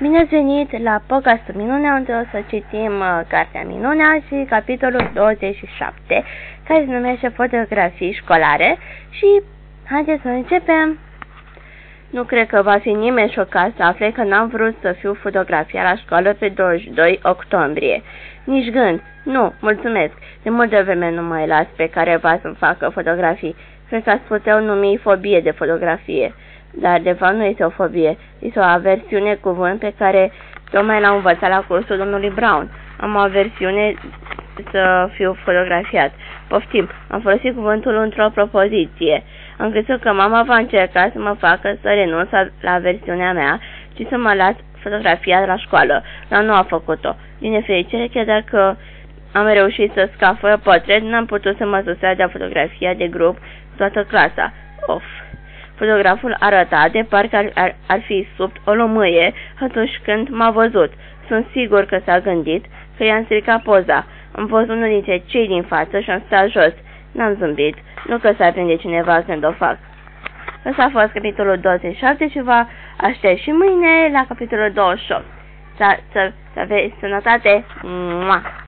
Bine ați venit la podcastul Minunea, unde o să citim uh, Cartea Minunea și capitolul 27, care se numește Fotografii școlare și haideți să începem. Nu cred că va fi nimeni șocat să afle că n-am vrut să fiu fotografia la școală pe 22 octombrie. Nici gând. Nu, mulțumesc. De multă vreme nu mai las pe careva să-mi facă fotografii. Cred că ați putea numi fobie de fotografie. Dar de fapt nu este o fobie, este o aversiune cuvânt pe care tocmai l-am învățat la cursul domnului Brown. Am o aversiune să fiu fotografiat. Poftim, am folosit cuvântul într-o propoziție. Am crezut că mama va încerca să mă facă să renunț la versiunea mea, ci să mă las fotografia la școală, dar nu a făcut-o. Din nefericire, chiar dacă am reușit să scap fără portret, n-am putut să mă susțin de fotografia de grup toată clasa. Of! Fotograful arăta de parcă ar, ar, ar fi sub o lămâie atunci când m-a văzut. Sunt sigur că s-a gândit că i-am stricat poza. Am fost unul dintre cei din față și am stat jos. N-am zâmbit. Nu că s-ar prinde cineva când o fac. Ăsta a fost capitolul 27 și vă aștept și mâine la capitolul 28. Să, să, să aveți sănătate! Mua!